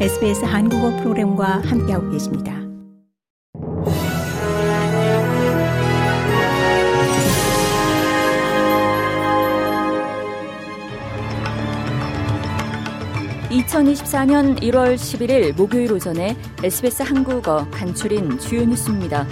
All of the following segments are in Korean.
SBS 한국어 프로그램과 함께하고 계십니다. (2024년 1월 11일) 목요일 오전에 SBS 한국어 간추린 주요 뉴스입니다.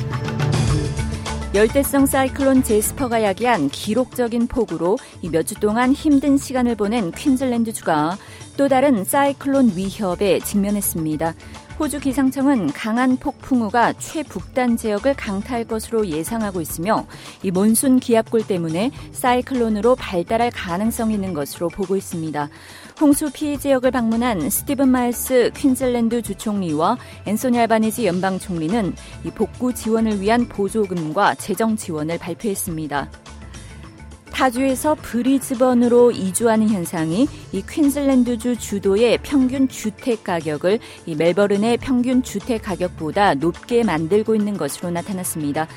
열대성 사이클론 제스퍼가 야기한 기록적인 폭우로 몇 주 동안 힘든 시간을 보낸 퀸즐랜드주가 또 다른 사이클론 위협에 직면했습니다. 호주 기상청은 강한 폭풍우가 최북단 지역을 강타할 것으로 예상하고 있으며 이 몬순 기압골 때문에 사이클론으로 발달할 가능성이 있는 것으로 보고 있습니다. 홍수 피해 지역을 방문한 스티븐 마일스 퀸즐랜드 주총리와 앤소니 알바니지 연방 총리는 이 복구 지원을 위한 보조금과 재정 지원을 발표했습니다. 타주에서 브리즈번으로 이주하는 현상이 이 퀸즐랜드주 주도의 평균 주택 가격을 이 멜버른의 평균 주택 가격보다 높게 만들고 있는 것으로 나타났습니다.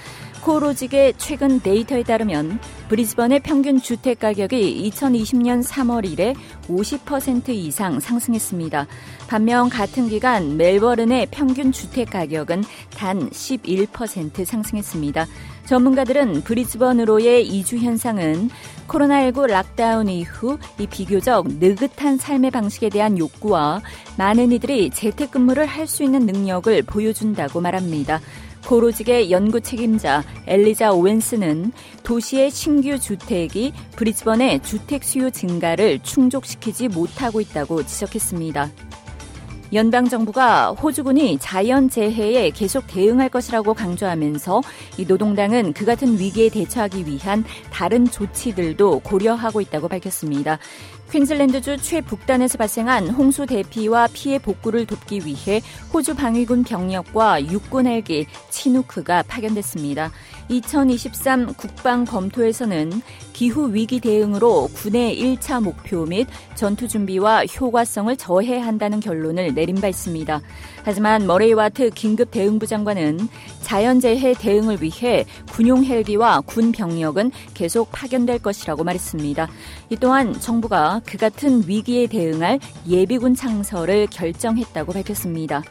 코로직의 최근 데이터에 따르면 브리즈번의 평균 주택 가격이 2020년 3월 이래 50% 이상 상승했습니다. 반면 같은 기간 멜버른의 평균 주택 가격은 단 11% 상승했습니다. 전문가들은 브리즈번으로의 이주 현상은 코로나19 락다운 이후 이 비교적 느긋한 삶의 방식에 대한 욕구와 많은 이들이 재택근무를 할 수 있는 능력을 보여준다고 말합니다. 고로직의 연구 책임자 엘리자 오웬스는 도시의 신규 주택이 브리즈번의 주택 수요 증가를 충족시키지 못하고 있다고 지적했습니다. 연방 정부가 호주군이 자연 재해에 계속 대응할 것이라고 강조하면서 이 노동당은 그 같은 위기에 대처하기 위한 다른 조치들도 고려하고 있다고 밝혔습니다. 퀸즐랜드주 최북단에서 발생한 홍수 대피와 피해 복구를 돕기 위해 호주 방위군 병력과 육군 헬기 치누크가 파견됐습니다. 2023 국방 검토에서는 기후 위기 대응으로 군의 1차 목표 및 전투 준비와 효과성을 저해한다는 결론을 내린 바 있습니다. 하지만 머레이 와트 긴급 대응부 장관은 자연재해 대응을 위해 군용 헬기와 군 병력은 계속 파견될 것이라고 말했습니다. 이 또한 정부가 그 같은 위기에 대응할 예비군 창설을 결정했다고 밝혔습니다.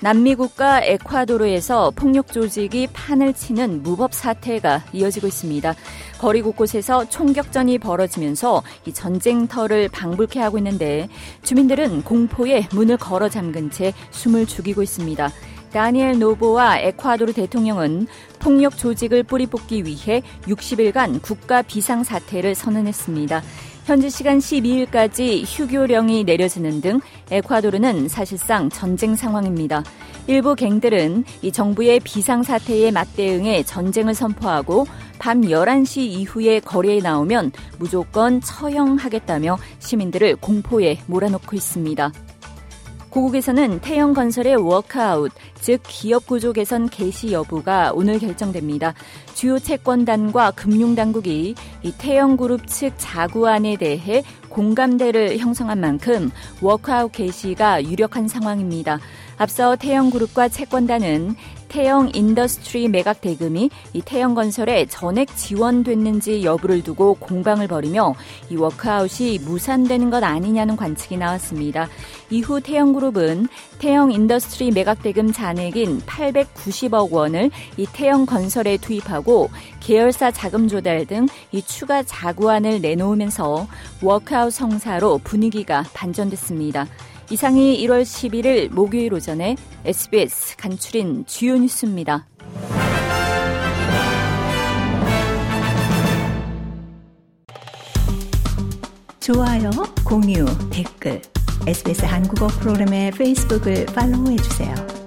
남미 국가 에콰도르에서 폭력 조직이 판을 치는 무법 사태가 이어지고 있습니다. 거리 곳곳에서 총격전이 벌어지면서 이 전쟁터를 방불케 하고 있는데 주민들은 공포에 문을 걸어 잠근 채 숨을 죽이고 있습니다. 다니엘 노보와 에콰도르 대통령은 폭력 조직을 뿌리 뽑기 위해 60일간 국가 비상 사태를 선언했습니다. 현지 시간 12일까지 휴교령이 내려지는 등 에콰도르는 사실상 전쟁 상황입니다. 일부 갱들은 이 정부의 비상사태에 맞대응해 전쟁을 선포하고 밤 11시 이후에 거리에 나오면 무조건 처형하겠다며 시민들을 공포에 몰아넣고 있습니다. 고국에서는 태영건설의 워크아웃, 즉 기업 구조 개선 개시 여부가 오늘 결정됩니다. 주요 채권단과 금융당국이 이 태영그룹 측 자구안에 대해 공감대를 형성한 만큼 워크아웃 개시가 유력한 상황입니다. 앞서 태영그룹과 채권단은 태영 인더스트리 매각 대금이 이 태영 건설에 전액 지원됐는지 여부를 두고 공방을 벌이며 이 워크아웃이 무산되는 것 아니냐는 관측이 나왔습니다. 이후 태영 그룹은 태영 인더스트리 매각 대금 잔액인 890억 원을 이 태영 건설에 투입하고 계열사 자금 조달 등 이 추가 자구안을 내놓으면서 워크아웃 성사로 분위기가 반전됐습니다. 이상이 1월 11일 목요일 오전에 SBS 간추린 주요 뉴스입니다. 좋아요, 공유, 댓글, SBS 한국어 프로그램의 페이스북을 팔로우해 주세요.